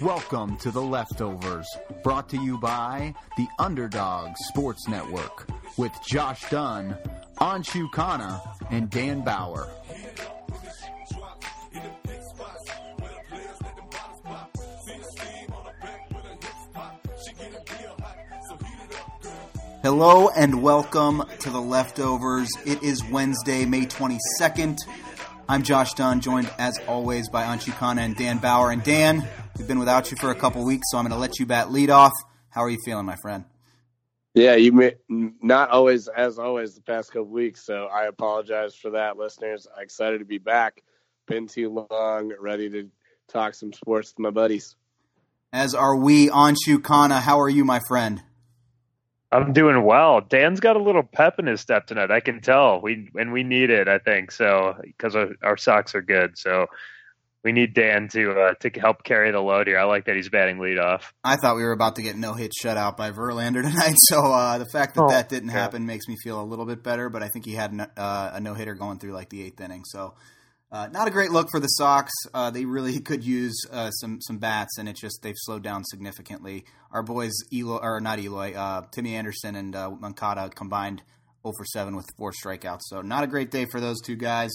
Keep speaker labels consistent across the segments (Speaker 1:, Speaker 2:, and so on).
Speaker 1: Welcome to The Leftovers, brought to you by the Underdog Sports Network with Josh Dunn, Anshu Khanna, and Dan Bauer.
Speaker 2: Hello and welcome to The Leftovers. It is Wednesday, May 22nd. I'm Josh Dunn, joined as always by Anshu Khanna and Dan Bauer. And Dan, we've been without you for a couple weeks, so I'm going to let you bat lead off. How are you feeling, my friend?
Speaker 3: Yeah, you may, not always as always the past couple weeks, so I apologize for that, listeners. I'm excited to be back. Been too long, ready to talk some sports with my buddies.
Speaker 2: As are we, Anshu Khanna. How are you, my friend?
Speaker 4: I'm doing well. Dan's got a little pep in his step tonight. I can tell. We and we need it. I think so because our, our socks are good. So we need Dan to uh, to help carry the load here. I like that he's batting lead off.
Speaker 2: I thought we were about to get no hit shut out by Verlander tonight. So uh, the fact that
Speaker 4: Oh,
Speaker 2: that didn't
Speaker 4: yeah.
Speaker 2: happen makes me feel a little bit better. But I think he had n- uh, a no hitter going through like the eighth inning. So. Uh, not a great look for the Sox. Uh, they really could use uh, some some bats, and it's just they've slowed down significantly. Our boys Eloy or not Eloy, uh, Timmy Anderson and uh, Moncada combined 0 for 7 with four strikeouts. So not a great day for those two guys,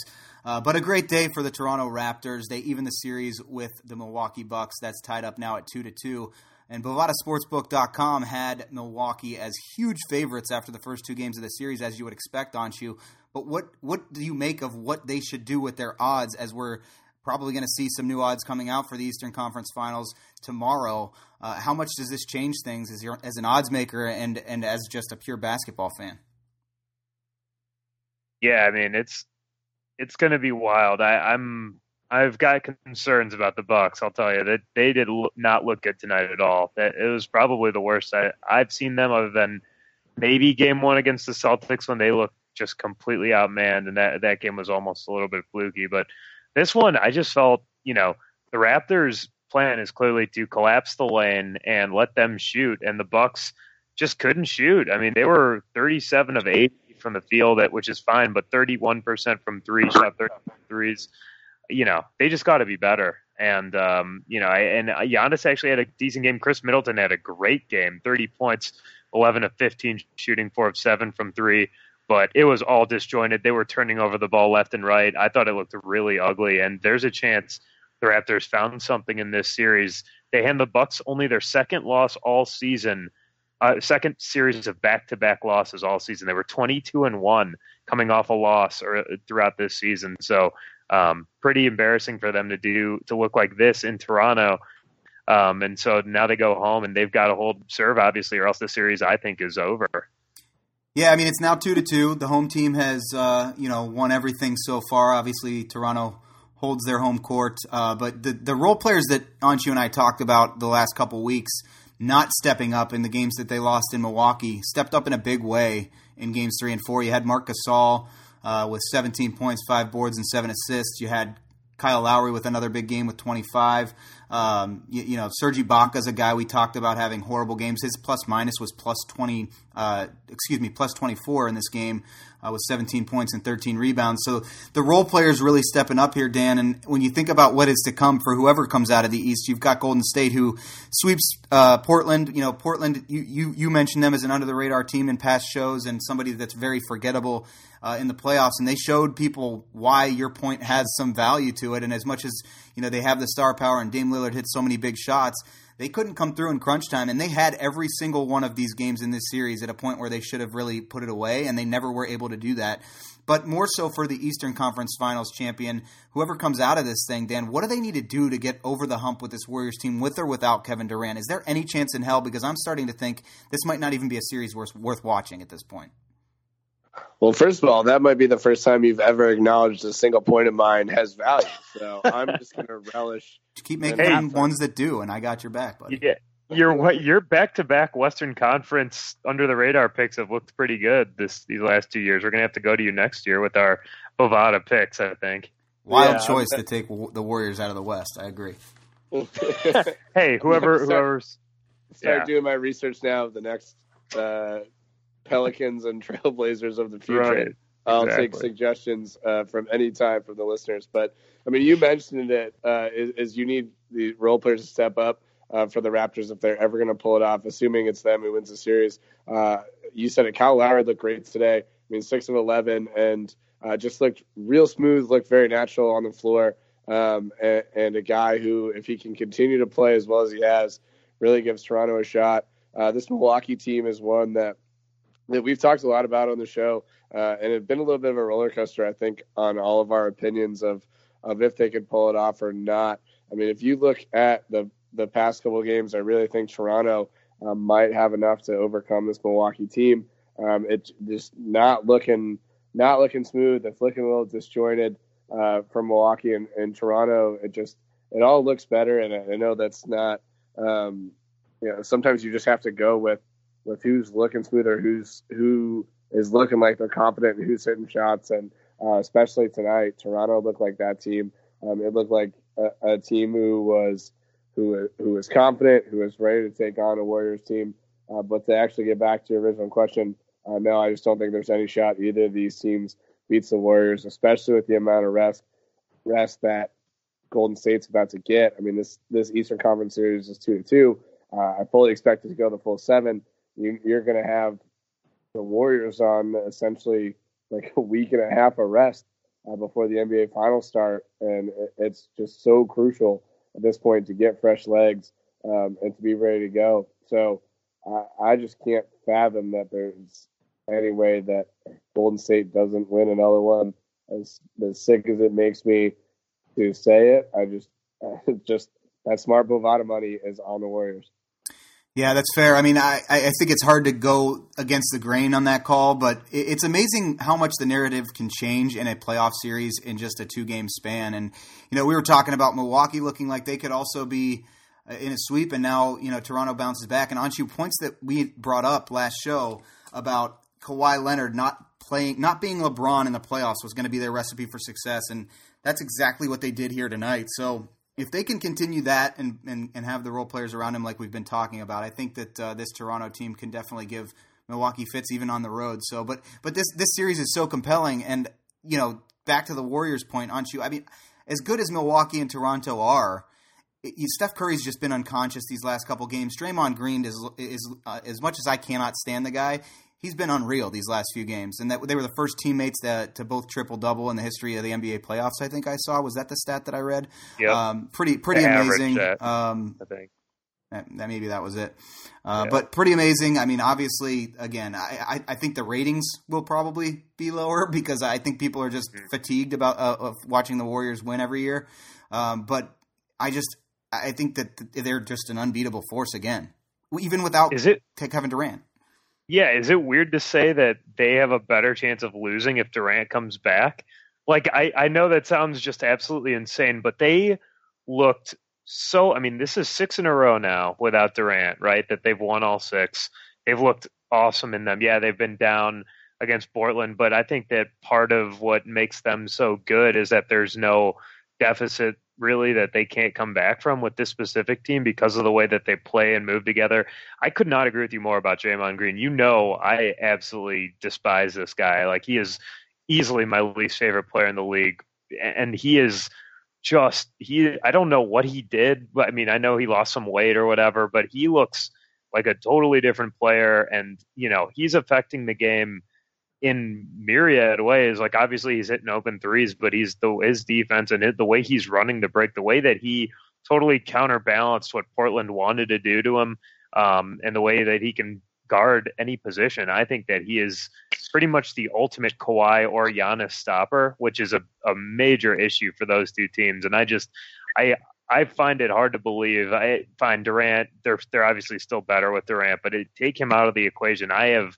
Speaker 2: uh, but a great day for the Toronto Raptors. They even the series with the Milwaukee Bucks. That's tied up now at two to two. And BovadaSportsbook.com had Milwaukee as huge favorites after the first two games of the series, as you would expect, on you. But what what do you make of what they should do with their odds? As we're probably going to see some new odds coming out for the Eastern Conference Finals tomorrow. Uh, how much does this change things as your as an odds maker and and as just a pure basketball fan?
Speaker 4: Yeah, I mean it's it's going to be wild. I, I'm I've got concerns about the Bucks. I'll tell you that they did not look good tonight at all. That it was probably the worst I, I've seen them, other than maybe Game One against the Celtics when they looked just completely outmanned, and that that game was almost a little bit fluky. But this one, I just felt, you know, the Raptors' plan is clearly to collapse the lane and let them shoot, and the Bucks just couldn't shoot. I mean, they were 37 of 8 from the field, which is fine, but 31% from three, shot 30 threes. You know, they just got to be better. And um, you know, I, and Giannis actually had a decent game. Khris Middleton had a great game, 30 points, 11 of 15 shooting, four of seven from three. But it was all disjointed. They were turning over the ball left and right. I thought it looked really ugly. And there's a chance the Raptors found something in this series. They hand the Bucks only their second loss all season uh, second series of back-to-back losses all season. They were 22 and one coming off a loss or throughout this season. So um, pretty embarrassing for them to do to look like this in Toronto. Um, and so now they go home and they've got to hold serve obviously, or else the series I think is over.
Speaker 2: Yeah, I mean it's now two to two. The home team has uh, you know won everything so far. Obviously, Toronto holds their home court, uh, but the the role players that Anshu and I talked about the last couple weeks not stepping up in the games that they lost in Milwaukee stepped up in a big way in games three and four. You had Marc Gasol uh, with 17 points, five boards, and seven assists. You had Kyle Lowry with another big game with 25. Um, you, you know, Serge Ibaka is a guy we talked about having horrible games. His plus minus was plus 20, uh, excuse me, plus 24 in this game uh, with 17 points and 13 rebounds. So the role players really stepping up here, Dan. And when you think about what is to come for whoever comes out of the East, you've got Golden State who sweeps uh, Portland. You know, Portland, you, you, you mentioned them as an under the radar team in past shows and somebody that's very forgettable uh, in the playoffs, and they showed people why your point has some value to it. And as much as you know they have the star power, and Dame Lillard hit so many big shots, they couldn't come through in crunch time, and they had every single one of these games in this series at a point where they should have really put it away, and they never were able to do that. But more so for the Eastern Conference Finals champion, whoever comes out of this thing, Dan, what do they need to do to get over the hump with this Warriors team, with or without Kevin Durant? Is there any chance in hell? Because I'm starting to think this might not even be a series worth worth watching at this point.
Speaker 3: Well, first of all, that might be the first time you've ever acknowledged a single point of mine has value. So I'm just going to relish.
Speaker 2: Keep making
Speaker 4: Hey.
Speaker 2: ones that do, and I got your back, buddy.
Speaker 4: Yeah, your what your back to back Western Conference under the radar picks have looked pretty good this these last two years. We're gonna have to go to you next year with our Bovada picks, I think.
Speaker 2: Wild
Speaker 3: Yeah,
Speaker 2: choice to take the Warriors out of the West. I agree.
Speaker 4: Hey, whoever
Speaker 3: Start-
Speaker 4: whoever's
Speaker 3: Start
Speaker 4: Yeah.
Speaker 3: doing my research now the next uh, Pelicans and Trailblazers of the future.
Speaker 4: right.
Speaker 3: I'll take suggestions uh, from any time from the listeners. But I mean, you mentioned it uh, is, is you need the role players to step up uh, for the Raptors if they're ever going to pull it off. Assuming it's them who wins the series. Uh, you said it. Kyle Lowry looked great today. I mean, six of eleven, and uh, just looked real smooth. Looked very natural on the floor. Um, and, and a guy who, if he can continue to play as well as he has, really gives Toronto a shot. Uh, this Milwaukee team is one that that we've talked a lot about on the show, uh, and it's been a little bit of a roller coaster, I think, on all of our opinions of of if they could pull it off or not. I mean, if you look at the the past couple of games, I really think Toronto um, might have enough to overcome this Milwaukee team. Um, it's just not looking not looking smooth. It's looking a little disjointed uh, from Milwaukee and, and Toronto. It just it all looks better, and I, I know that's not. Um, you know, sometimes you just have to go with with who's looking smoother, who's who is looking like they're confident, who's hitting shots, and uh, especially tonight, Toronto looked like that team. Um, it looked like a, a team who was who who was confident, who was ready to take on a Warriors team. Uh, but to actually get back to your original question, uh, no, I just don't think there's any shot either of these teams beats the Warriors, especially with the amount of rest rest that Golden State's about to get. I mean, this this Eastern Conference series is two to two. Uh, I fully expect it to go the full seven. You, you're going to have the Warriors on essentially like a week and a half of rest uh, before the NBA Finals start, and it, it's just so crucial at this point to get fresh legs um, and to be ready to go. So I, I just can't fathom that there's any way that Golden State doesn't win another one. As as sick as it makes me to say it, I just just that smart Bovada money is on the Warriors.
Speaker 2: Yeah, that's fair. I mean, I, I think it's hard to go against the grain on that call, but it's amazing how much the narrative can change in a playoff series in just a two game span. And, you know, we were talking about Milwaukee looking like they could also be uh, in a sweep, and now, you know, Toronto bounces back. And Anshu, points that we brought up last show about Kawhi Leonard not playing, not being LeBron in the playoffs was going to be their recipe for success. And that's exactly what they did here tonight. So, if they can continue that and, and, and have the role players around him like we've been talking about, I think that uh, this Toronto team can definitely give Milwaukee fits even on the road. So, but but this this series is so compelling, and you know, back to the Warriors' point, aren't you? I mean, as good as Milwaukee and Toronto are, it, Steph Curry's just been unconscious these last couple games. Draymond Green is is uh, as much as I cannot stand the guy. He's been unreal these last few games, and that they were the first teammates to, to both triple double in the history of the NBA playoffs. I think I saw was that the stat that I read.
Speaker 4: Yep.
Speaker 2: Um, pretty pretty
Speaker 4: The average
Speaker 2: amazing. Um,
Speaker 4: I think.
Speaker 2: that, that maybe that was it, uh,
Speaker 4: Yeah.
Speaker 2: but pretty amazing. I mean, obviously, again, I, I, I think the ratings will probably be lower because I think people are just
Speaker 4: Mm-hmm.
Speaker 2: fatigued about uh, of watching the Warriors win every year. Um, but I just I think that they're just an unbeatable force again, even without
Speaker 4: Is it
Speaker 2: Kevin Durant.
Speaker 4: Yeah, is it weird to say that they have a better chance of losing if Durant comes back? Like I, I know that sounds just absolutely insane, but they looked so I mean, this is six in a row now without Durant, right? That they've won all six. They've looked awesome in them. Yeah, they've been down against Portland, but I think that part of what makes them so good is that there's no deficit really that they can't come back from with this specific team because of the way that they play and move together. I could not agree with you more about Draymond Green. You know, I absolutely despise this guy. Like he is easily my least favorite player in the league, and he is just he. I don't know what he did, but I mean, I know he lost some weight or whatever, but he looks like a totally different player, and you know, he's affecting the game in myriad ways. Like obviously he's hitting open threes, but he's the his defense and the way he's running the break, the way that he totally counterbalanced what Portland wanted to do to him, um, and the way that he can guard any position. I think that he is pretty much the ultimate Kawhi or Giannis stopper, which is a, a major issue for those two teams. And I just I I find it hard to believe. I find Durant they're they're obviously still better with Durant, but it, take him out of the equation. I have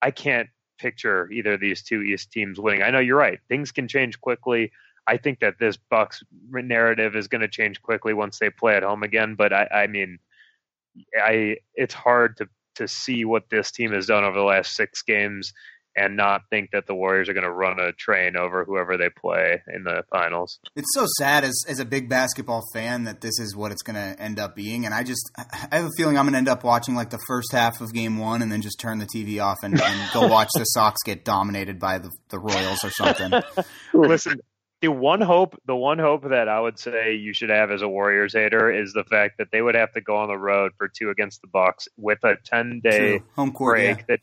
Speaker 4: I can't picture either of these two East teams winning. I know you're right. Things can change quickly. I think that this Bucks narrative is going to change quickly once they play at home again. But I, I mean, I it's hard to to see what this team has done over the last six games and not think that the Warriors are going to run a train over whoever they play in the finals.
Speaker 2: It's so sad as as a big basketball fan that this is what it's going to end up being, and I just I have a feeling I'm going to end up watching like the first half of Game One and then just turn the TV off and, and go watch the Sox get dominated by the the Royals or something.
Speaker 4: Listen. The one hope, the one hope that I would say you should have as a Warriors hater is the fact that they would have to go on the road for two against the Bucks with a ten day
Speaker 2: home court
Speaker 4: break
Speaker 2: yeah.
Speaker 4: that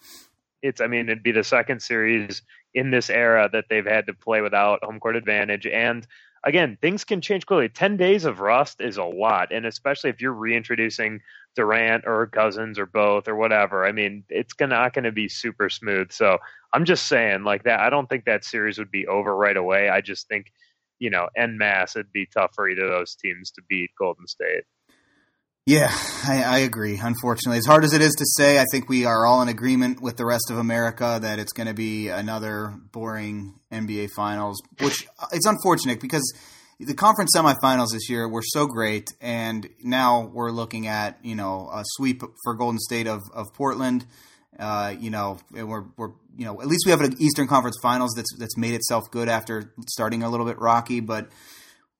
Speaker 4: it's I mean it'd be the second series in this era that they've had to play without home court advantage. And again things can change quickly. 10 days of rust is a lot. And especially if you're reintroducing Durant or Cousins or both or whatever I mean it's not going to be super smooth. So I'm just saying like that I don't think that series would be over right away. I just think you know en masse it'd be tough for either of those teams to beat Golden State
Speaker 2: yeah, I, I, agree. Unfortunately, as hard as it is to say, I think we are all in agreement with the rest of America that it's going to be another boring NBA Finals, which uh, it's unfortunate because the conference semifinals this year were so great, and now we're looking at you know a sweep for Golden State of of Portland. Uh, you know, we're we're you know at least we have an Eastern Conference Finals that's that's made itself good after starting a little bit rocky, but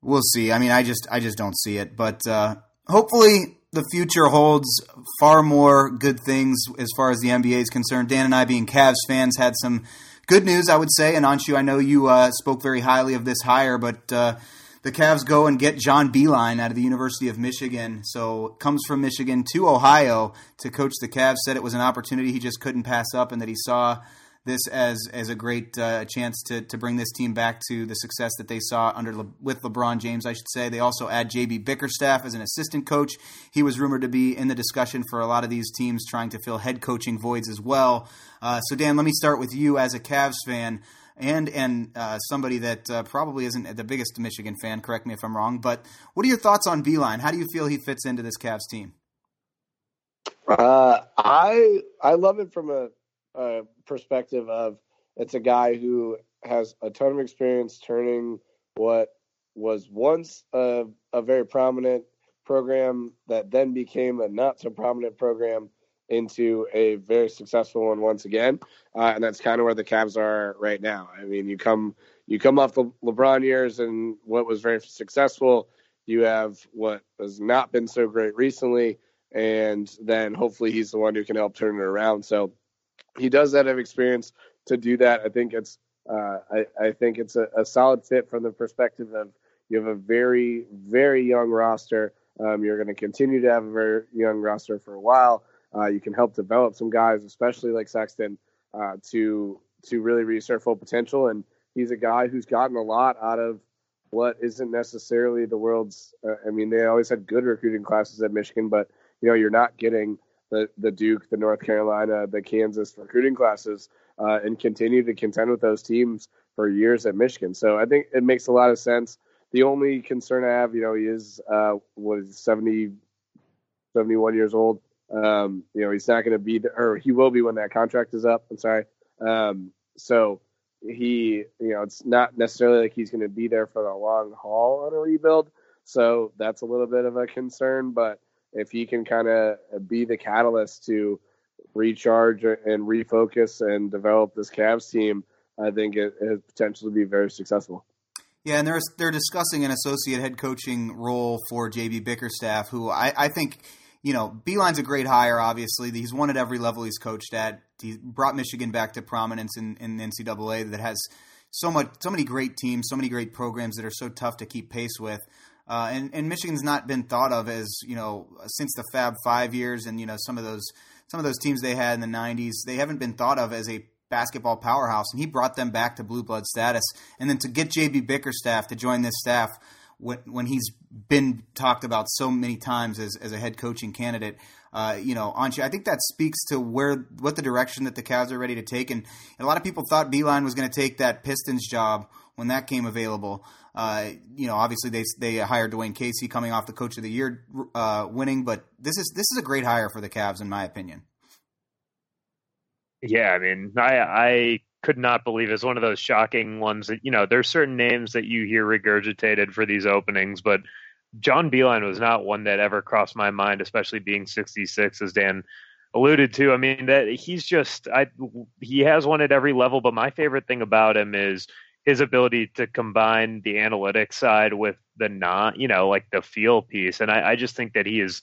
Speaker 2: we'll see. I mean, I just I just don't see it, but. Uh, hopefully the future holds far more good things as far as the NBA is concerned. Dan and I, being Cavs fans, had some good news, I would say. And Anshu, I know you uh, spoke very highly of this hire, but uh, the Cavs go and get John Beilein out of the University of Michigan. So comes from Michigan to Ohio to coach the Cavs. Said it was an opportunity he just couldn't pass up, and that he saw this as as a great uh, chance to to bring this team back to the success that they saw under Le- with LeBron James. I should say they also add JB Bickerstaff as an assistant coach. He was rumored to be in the discussion for a lot of these teams trying to fill head coaching voids as well. Uh, so Dan, let me start with you as a Cavs fan. And and uh, somebody that uh, probably isn't the biggest Michigan fan. Correct me if I'm wrong, but what are your thoughts on Beilein? How do you feel he fits into this Cavs team?
Speaker 3: Uh, I I love it from a uh, perspective of it's a guy who has a ton of experience turning what was once a, a very prominent program that then became a not so prominent program into a very successful one once again, uh, and that's kind of where the Cavs are right now. I mean, you come you come off the LeBron years and what was very successful. You have what has not been so great recently, and then hopefully he's the one who can help turn it around. So he does that have experience to do that. I think it's uh, I, I, think it's a, a, solid fit from the perspective of you have a very very young roster. Um, you're going to continue to have a very young roster for a while. Uh, you can help develop some guys, especially like Sexton, uh, to to really reach their full potential. And he's a guy who's gotten a lot out of what isn't necessarily the world's. Uh, I mean, they always had good recruiting classes at Michigan, but you know, you're not getting the the Duke, the North Carolina, the Kansas recruiting classes, uh, and continue to contend with those teams for years at Michigan. So I think it makes a lot of sense. The only concern I have, you know, he is uh, was 70, 71 years old. Um, you know, he's not going to be, the, or he will be when that contract is up. I'm sorry. Um, so he, you know, it's not necessarily like he's going to be there for the long haul on a rebuild. So that's a little bit of a concern, but if he can kind of be the catalyst to recharge and refocus and develop this Cavs team, I think it has potential to be very successful.
Speaker 2: Yeah, and they're they're discussing an associate head coaching role for JB Bickerstaff, who I, I think you know Beilein's a great hire. Obviously, he's won at every level he's coached at. He brought Michigan back to prominence in, in NCAA that has so much so many great teams, so many great programs that are so tough to keep pace with. Uh, and, and Michigan's not been thought of as you know since the Fab Five years, and you know some of those some of those teams they had in the '90s. They haven't been thought of as a basketball powerhouse, and he brought them back to blue blood status. And then to get JB Bickerstaff to join this staff when, when he's been talked about so many times as, as a head coaching candidate, uh, you know, Anshu, I think that speaks to where what the direction that the Cavs are ready to take. And, and a lot of people thought Beilein was going to take that Pistons job when that came available. Uh, you know, obviously they they hired Dwayne Casey coming off the Coach of the Year uh, winning, but this is this is a great hire for the Cavs in my opinion.
Speaker 4: Yeah, I mean, I I could not believe it's one of those shocking ones that you know there's certain names that you hear regurgitated for these openings, but John Beilein was not one that ever crossed my mind, especially being 66, as Dan alluded to. I mean, that he's just I he has one at every level, but my favorite thing about him is his ability to combine the analytics side with the not, you know, like the feel piece. And I, I just think that he is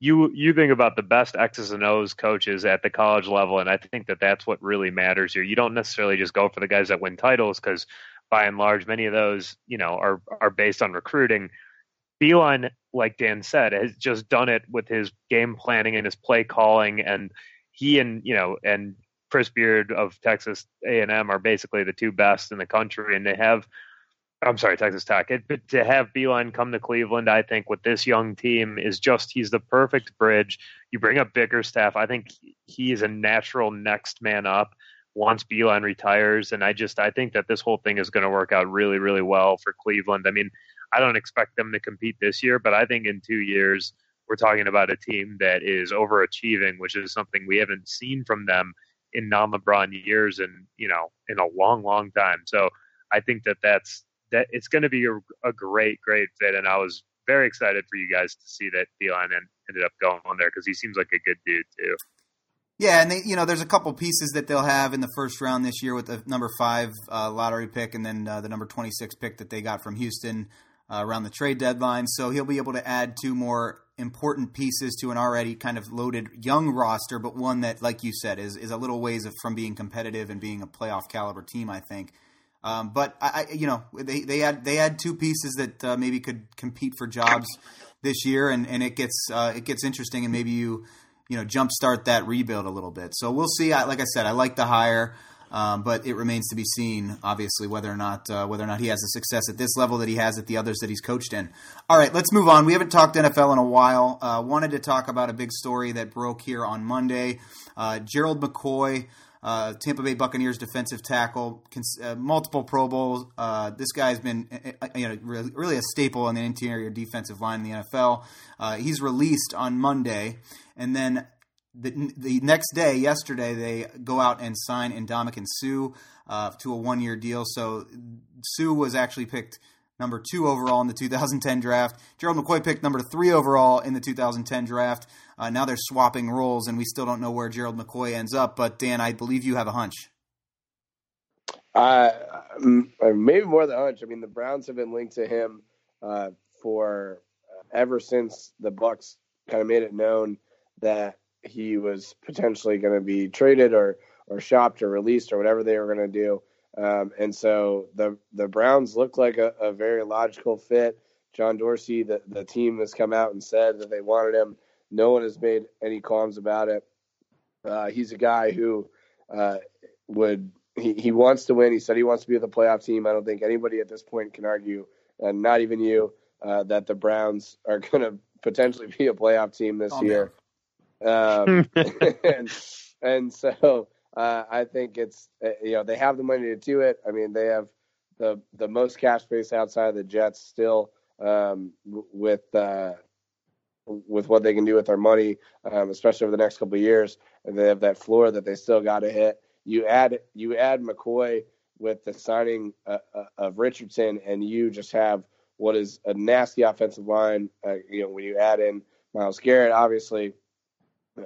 Speaker 4: you you think about the best X's and O's coaches at the college level, and I think that that's what really matters here. You don't necessarily just go for the guys that win titles because, by and large, many of those you know are are based on recruiting. Beilein, like Dan said, has just done it with his game planning and his play calling, and he and you know and Chris Beard of Texas A&M are basically the two best in the country, and they have I'm sorry, Texas Tech. It, but to have Beilein come to Cleveland, I think with this young team is just he's the perfect bridge. You bring up Bickerstaff, I think he is a natural next man up once Beilein retires, and I just I think that this whole thing is going to work out really really well for Cleveland. I mean, I don't expect them to compete this year, but I think in two years we're talking about a team that is overachieving, which is something we haven't seen from them in non-LeBron years, and you know in a long long time. So I think that that's that it's going to be a, a, great, great fit. And I was very excited for you guys to see that Beilein ended up going on there because he seems like a good dude too.
Speaker 2: Yeah, and they, you know, there's a couple pieces that they'll have in the first round this year with the number five uh, lottery pick, and then uh, the number 26 pick that they got from Houston uh, around the trade deadline. So he'll be able to add two more important pieces to an already kind of loaded young roster, but one that, like you said, is is a little ways of, from being competitive and being a playoff caliber team. I think. Um, but I, I, you know, they they had they had two pieces that uh, maybe could compete for jobs this year, and, and it gets uh, it gets interesting, and maybe you you know jumpstart that rebuild a little bit. So we'll see. I, like I said, I like the hire, um, but it remains to be seen, obviously, whether or not uh, whether or not he has the success at this level that he has at the others that he's coached in. All right, let's move on. We haven't talked NFL in a while. Uh, wanted to talk about a big story that broke here on Monday. Uh, Gerald McCoy uh, Tampa Bay Buccaneers defensive tackle, uh, multiple Pro Bowls. Uh, this guy's been uh, uh, you know really a staple on the interior defensive line in the NFL. He's released on Monday, and then the, the next day, yesterday, they go out and sign Ndamukong Suh to a one year deal. So Suh was actually picked number two overall in the 2010 draft. Gerald McCoy picked number three overall in the 2010 draft. Uh, now they're swapping roles, and we still don't know where Gerald McCoy ends up. But Dan, I believe you have a hunch.
Speaker 3: Uh, maybe more than a hunch. I mean, the Browns have been linked to him uh, for uh, ever since the Bucks kind of made it known that he was potentially going to be traded or or shopped or released or whatever they were going to do. Um, and so the the Browns look like a, a, very logical fit. John Dorsey, the, the team has come out and said that they wanted him. No one has made any qualms about it. Uh, he's a guy who uh, would he, he wants to win. He said he wants to be with the playoff team. I don't think anybody at this point can argue, and not even you, uh, that the Browns are going to potentially be a playoff team this oh, year. Um, and, and so uh, I think it's uh, you know they have the money to do it. I mean, they have the the most cash space outside of the Jets still um, with uh, with what they can do with their money, um, especially over the next couple of years. And they have that floor that they still got to hit. You add you add McCoy with the signing uh, uh, of Richardson, and you just have what is a nasty offensive line. Uh, you know, when you add in Myles Garrett, obviously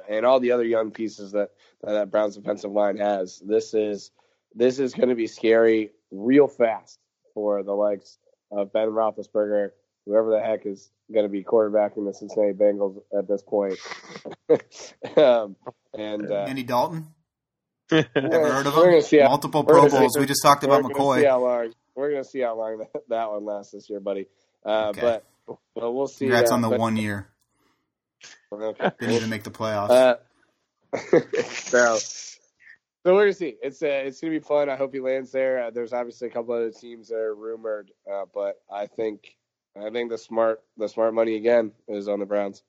Speaker 3: and all the other young pieces that that Browns defensive line has. This is this is going to be scary real fast for the likes of Ben Roethlisberger, whoever the heck is going to be quarterbacking the Cincinnati Bengals at this point. um, and uh,
Speaker 2: Andy Dalton. Ever heard of him? Multiple Pro Bowls. we just talked about McCoy.
Speaker 3: Long, we're going to see how long that, that, one lasts this year, buddy. Uh, okay. But but we'll see.
Speaker 2: Congrats
Speaker 3: uh,
Speaker 2: on the
Speaker 3: but,
Speaker 2: one year.
Speaker 3: Okay.
Speaker 2: Didn't even make the playoffs. Uh,
Speaker 3: so, so we're gonna see. It's uh, it's gonna be fun. I hope he lands there. Uh, there's obviously a couple other teams that are rumored, uh, but I think I think the smart the smart money again is on the Browns.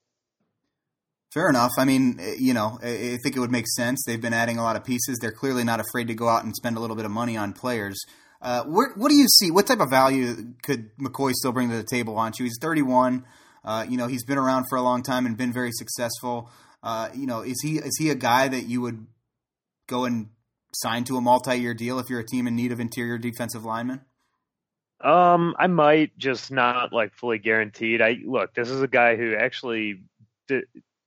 Speaker 2: Fair enough. I mean, eh, you know, I think it would make sense. They've been adding a lot of pieces. They're clearly not afraid to go out and spend a little bit of money on players. Uh, what, what do you see? What type of value could McCoy still bring to the table? On you, he's 31. Uh, you know, he's been around for a long time and been very successful. Uh, you know, is he is he a guy that you would go and sign to a multi-year deal if you're a team in need of interior defensive linemen?
Speaker 4: Um, I might just not like fully guaranteed. I look, this is a guy who actually,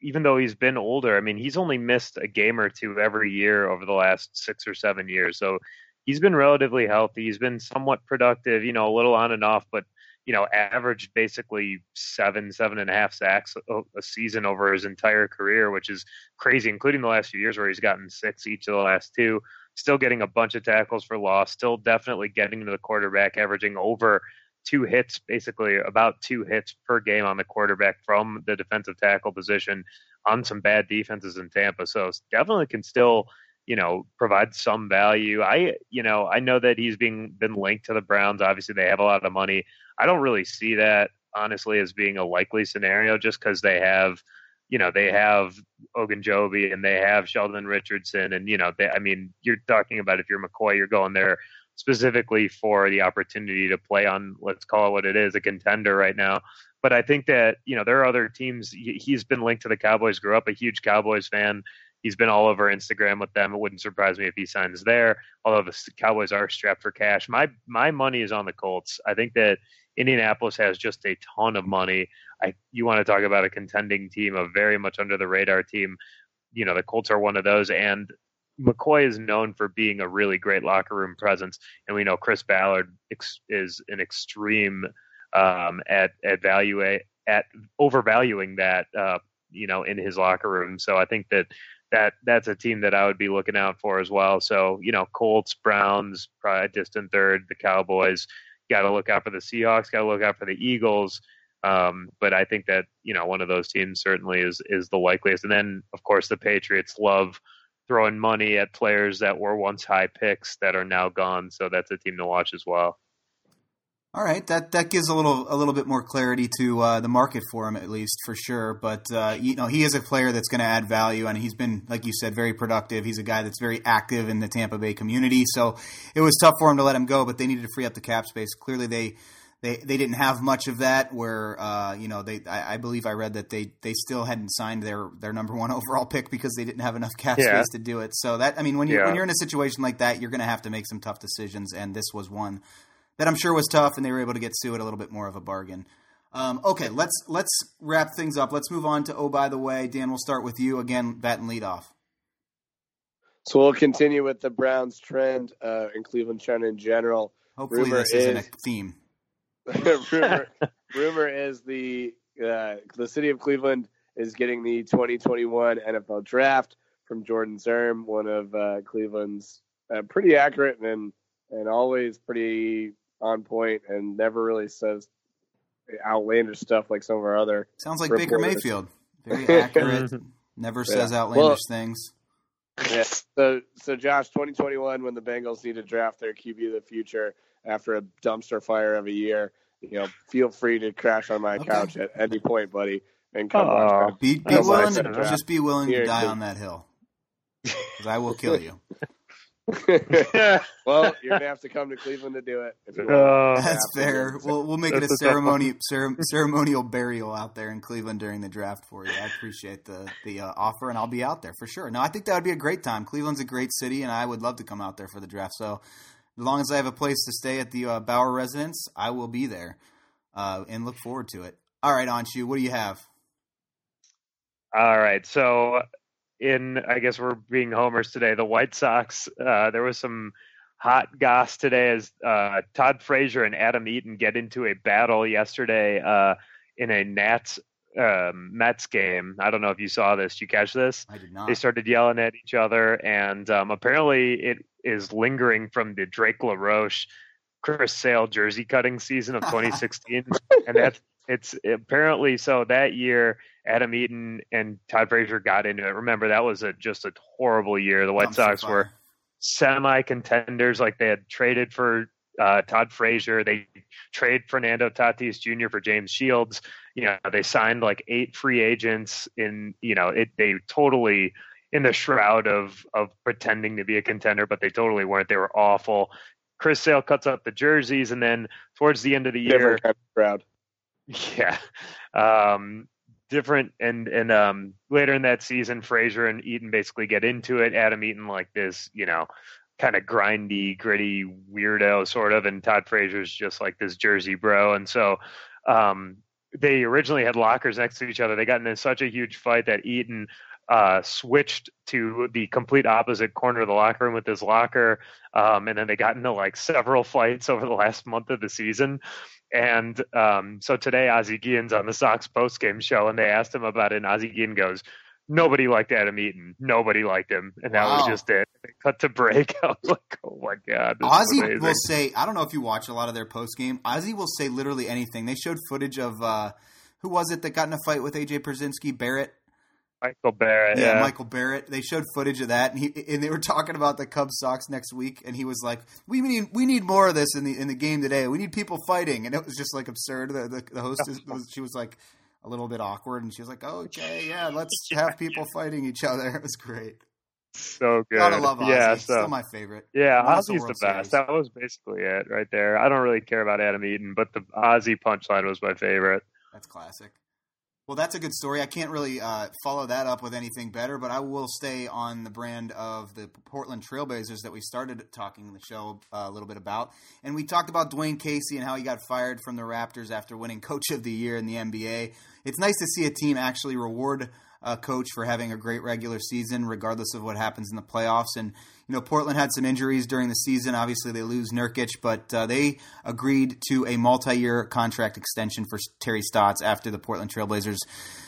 Speaker 4: even though he's been older, I mean, he's only missed a game or two every year over the last six or seven years. So he's been relatively healthy. He's been somewhat productive, you know, a little on and off, but you know, averaged basically seven, seven and a half sacks a, season over his entire career, which is crazy, including the last few years where he's gotten six each of the last two. Still getting a bunch of tackles for loss, still definitely getting to the quarterback, averaging over two hits, basically about two hits per game on the quarterback from the defensive tackle position on some bad defenses in Tampa. So definitely can still you know, provide some value. I, you know, I know that he's being been linked to the Browns. Obviously, they have a lot of money. I don't really see that honestly as being a likely scenario, just because they have, you know, they have Ogunjobi and they have Sheldon Richardson, and you know, they, I mean, you're talking about if you're McCoy, you're going there specifically for the opportunity to play on, let's call it what it is, a contender right now. But I think that you know there are other teams. He's been linked to the Cowboys. Grew up a huge Cowboys fan He's been all over Instagram with them. It wouldn't surprise me if he signs there. Although the Cowboys are strapped for cash, my my money is on the Colts. I think that Indianapolis has just a ton of money. I you want to talk about a contending team, a very much under the radar team. You know, the Colts are one of those, and McCoy is known for being a really great locker room presence, and we know Chris Ballard ex- is an extreme um, at at value at overvaluing that uh, you know in his locker room. So I think that that that's a team that I would be looking out for as well. So you know, Colts, Browns, probably distant third. The Cowboys got to look out for the Seahawks. Got to look out for the Eagles. Um, but I think that you know one of those teams certainly is is the likeliest. And then of course the Patriots love throwing money at players that were once high picks that are now gone. So that's a team to watch as well.
Speaker 2: All right, that that gives a little a little bit more clarity to uh, the market for him, at least for sure. But uh, you know, he is a player that's going to add value, and he's been, like you said, very productive. He's a guy that's very active in the Tampa Bay community, so it was tough for him to let him go. But they needed to free up the cap space. Clearly, they they they didn't have much of that. Where uh, you know, they I, I, believe I read that they they still hadn't signed their their number one overall pick because they didn't have enough cap yeah. space to do it. So that I mean, when you yeah. when you're in a situation like that, you're going to have to make some tough decisions, and this was one that I'm sure was tough, and they were able to get Suh at a little bit more of a bargain. Um, okay, let's let's wrap things up. Let's move on to oh by the way, Dan. We'll start with you again, bat and lead off.
Speaker 3: So we'll continue with the Browns trend uh, in Cleveland trend in general.
Speaker 2: Hopefully, rumor this isn't is, a theme.
Speaker 3: rumor, rumor is the uh, the city of Cleveland is getting the 2021 NFL draft from Jordan Zirm, one of uh, Cleveland's uh, pretty accurate and and always pretty on point and never really says outlandish stuff like some of our other.
Speaker 2: Sounds like reporters. Baker Mayfield. Very accurate. never says yeah. outlandish well, things.
Speaker 3: Yeah. So, so Josh, 2021, when the Bengals need to draft their QB of the future after a dumpster fire of a year, you know, feel free to crash on my okay. couch at any point, buddy, and come oh, watch.
Speaker 2: Be, be willing to, just be willing to die on that hill, because I will kill you.
Speaker 3: well, you're gonna have to come to Cleveland to do it.
Speaker 2: Uh, that's fair. We'll we'll make it a ceremony ceremonial burial out there in Cleveland during the draft for you. I appreciate the the uh, offer, and I'll be out there for sure. No, I think that would be a great time. Cleveland's a great city, and I would love to come out there for the draft. So, as long as I have a place to stay at the uh, Bauer residence, I will be there uh, and look forward to it. All right, Anshu, what do you have?
Speaker 4: All right, so in I guess we're being homers today. The White Sox. Uh, there was some hot goss today as uh, Todd Frazier and Adam Eaton get into a battle yesterday uh, in a Nats um, Mets game. I don't know if you saw this. Did you catch this?
Speaker 2: I did not.
Speaker 4: They started yelling at each other, and um, apparently it is lingering from the Drake LaRoche Chris Sale jersey cutting season of 2016, and that's it's apparently so that year Adam Eaton and Todd Frazier got into it. Remember that was a, just a horrible year. The White Sox were semi contenders, like they had traded for uh, Todd Frazier. They trade Fernando Tatis Jr. for James Shields. You know, they signed like eight free agents in, you know, it, they totally in the shroud of, of pretending to be a contender, but they totally weren't. They were awful. Chris Sale cuts up the jerseys and then towards the end of the year,
Speaker 3: proud.
Speaker 4: Yeah. Um, different and and um later in that season Frazier and Eaton basically get into it. Adam Eaton like this, you know, kind of grindy, gritty weirdo sort of, and Todd Frazier's just like this Jersey bro, and so um, they originally had lockers next to each other. They got into such a huge fight that Eaton uh, switched to the complete opposite corner of the locker room with his locker, um, and then they got into like several fights over the last month of the season. And um, so today, Ozzie Guillen's on the Sox post game show, and they asked him about it, and Ozzie Guillen goes, nobody liked Adam Eaton. Nobody liked him, and that wow. was just it. They cut to break. I was like, "Oh my god!"
Speaker 2: Ozzie will say, "I don't know if you watch a lot of their post game. Ozzie will say literally anything." They showed footage of uh, who was it that got in a fight with AJ Pierzynski? Barrett.
Speaker 4: Michael Barrett. Yeah,
Speaker 2: yeah, Michael Barrett. They showed footage of that, and he and they were talking about the Cubs Sox next week, and he was like, "We need we need more of this in the in the game today. We need people fighting," and it was just like absurd. The the, the host is, was, she was like, a little bit awkward, and she was like, "Okay, yeah, let's have people fighting each other." It was great.
Speaker 4: So good.
Speaker 2: Gotta love Ozzie. Yeah, so, still my favorite.
Speaker 4: Yeah, Ozzie's the, the best. That was basically it right there. I don't really care about Adam Eaton, but the Ozzie punchline was my favorite.
Speaker 2: That's classic. Well, that's a good story. I can't really uh, follow that up with anything better, but I will stay on the brand of the Portland Trailblazers that we started talking the show uh, a little bit about. And we talked about Dwayne Casey and how he got fired from the Raptors after winning Coach of the Year in the NBA. It's nice to see a team actually reward a coach for having a great regular season, regardless of what happens in the playoffs. And you know, Portland had some injuries during the season. Obviously, they lose Nurkic, but uh, they agreed to a multi-year contract extension for Terry Stotts after the Portland Trailblazers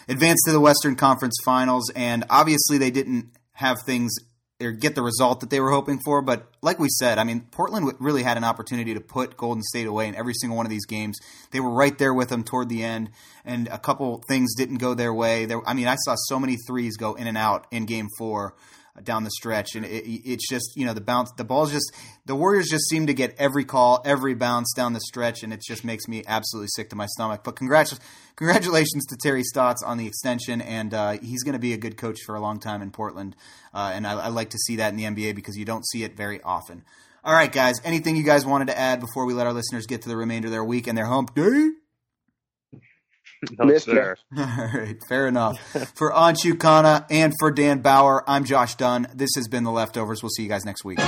Speaker 2: advanced to the Western Conference Finals. And obviously, they didn't have things or get the result that they were hoping for. But like we said, I mean, Portland really had an opportunity to put Golden State away in every single one of these games. They were right there with them toward the end, and a couple things didn't go their way. There, I mean, I saw so many threes go in and out in Game Four down the stretch, and it, it's just you know the bounce, the ball's just the Warriors just seem to get every call, every bounce down the stretch, and it just makes me absolutely sick to my stomach. But congrats, congratulations to Terry Stotts on the extension, and uh, he's going to be a good coach for a long time in Portland, uh, and I, I like to see that in the NBA because you don't see it very often. All right, guys. Anything you guys wanted to add before we let our listeners get to the remainder of their week and their hump day?
Speaker 4: no, sir.
Speaker 2: All right, fair enough. for Anshu Khanna and for Dan Bauer, I'm Josh Dunn. This has been The Leftovers. We'll see you guys next week.